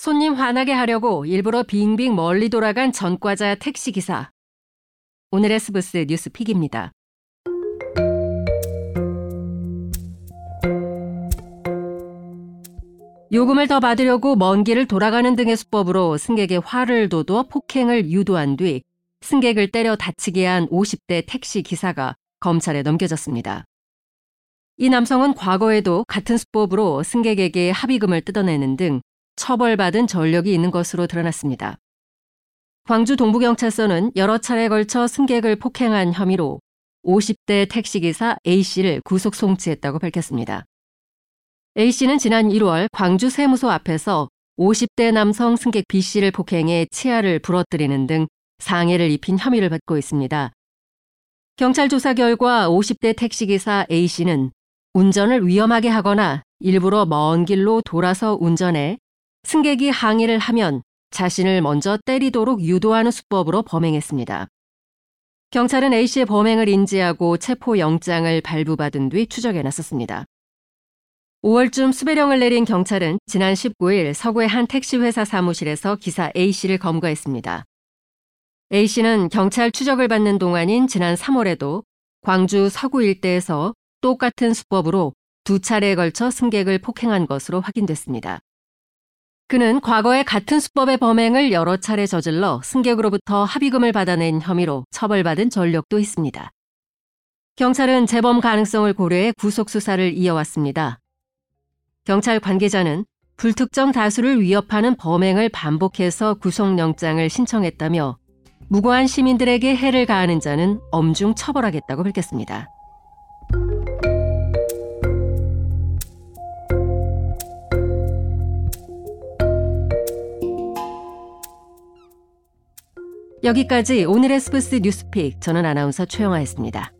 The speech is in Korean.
손님 화나게 하려고 일부러 빙빙 멀리 돌아간 전과자 택시기사. 오늘의 스브스 뉴스픽입니다. 요금을 더 받으려고 먼 길을 돌아가는 등의 수법으로 승객의 화를 돋워 폭행을 유도한 뒤 승객을 때려 다치게 한 50대 택시 기사가 검찰에 넘겨졌습니다. 이 남성은 과거에도 같은 수법으로 승객에게 합의금을 뜯어내는 등 처벌받은 전력이 있는 것으로 드러났습니다. 광주 동부경찰서는 여러 차례 걸쳐 승객을 폭행한 혐의로 50대 택시기사 A씨를 구속 송치했다고 밝혔습니다. A씨는 지난 1월 광주 세무소 앞에서 50대 남성 승객 B씨를 폭행해 치아를 부러뜨리는 등 상해를 입힌 혐의를 받고 있습니다. 경찰 조사 결과 50대 택시기사 A씨는 운전을 위험하게 하거나 일부러 먼 길로 돌아서 운전해 승객이 항의를 하면 자신을 먼저 때리도록 유도하는 수법으로 범행했습니다. 경찰은 A씨의 범행을 인지하고 체포 영장을 발부받은 뒤 추적에 나섰습니다. 5월쯤 수배령을 내린 경찰은 지난 19일 서구의 한 택시회사 사무실에서 기사 A씨를 검거했습니다. A씨는 경찰 추적을 받는 동안인 지난 3월에도 광주 서구 일대에서 똑같은 수법으로 두 차례에 걸쳐 승객을 폭행한 것으로 확인됐습니다. 그는 과거에 같은 수법의 범행을 여러 차례 저질러 승객으로부터 합의금을 받아낸 혐의로 처벌받은 전력도 있습니다. 경찰은 재범 가능성을 고려해 구속 수사를 이어왔습니다. 경찰 관계자는 불특정 다수를 위협하는 범행을 반복해서 구속영장을 신청했다며 무고한 시민들에게 해를 가하는 자는 엄중 처벌하겠다고 밝혔습니다. 여기까지 오늘의 스브스 뉴스픽 저는 아나운서 최영아였습니다.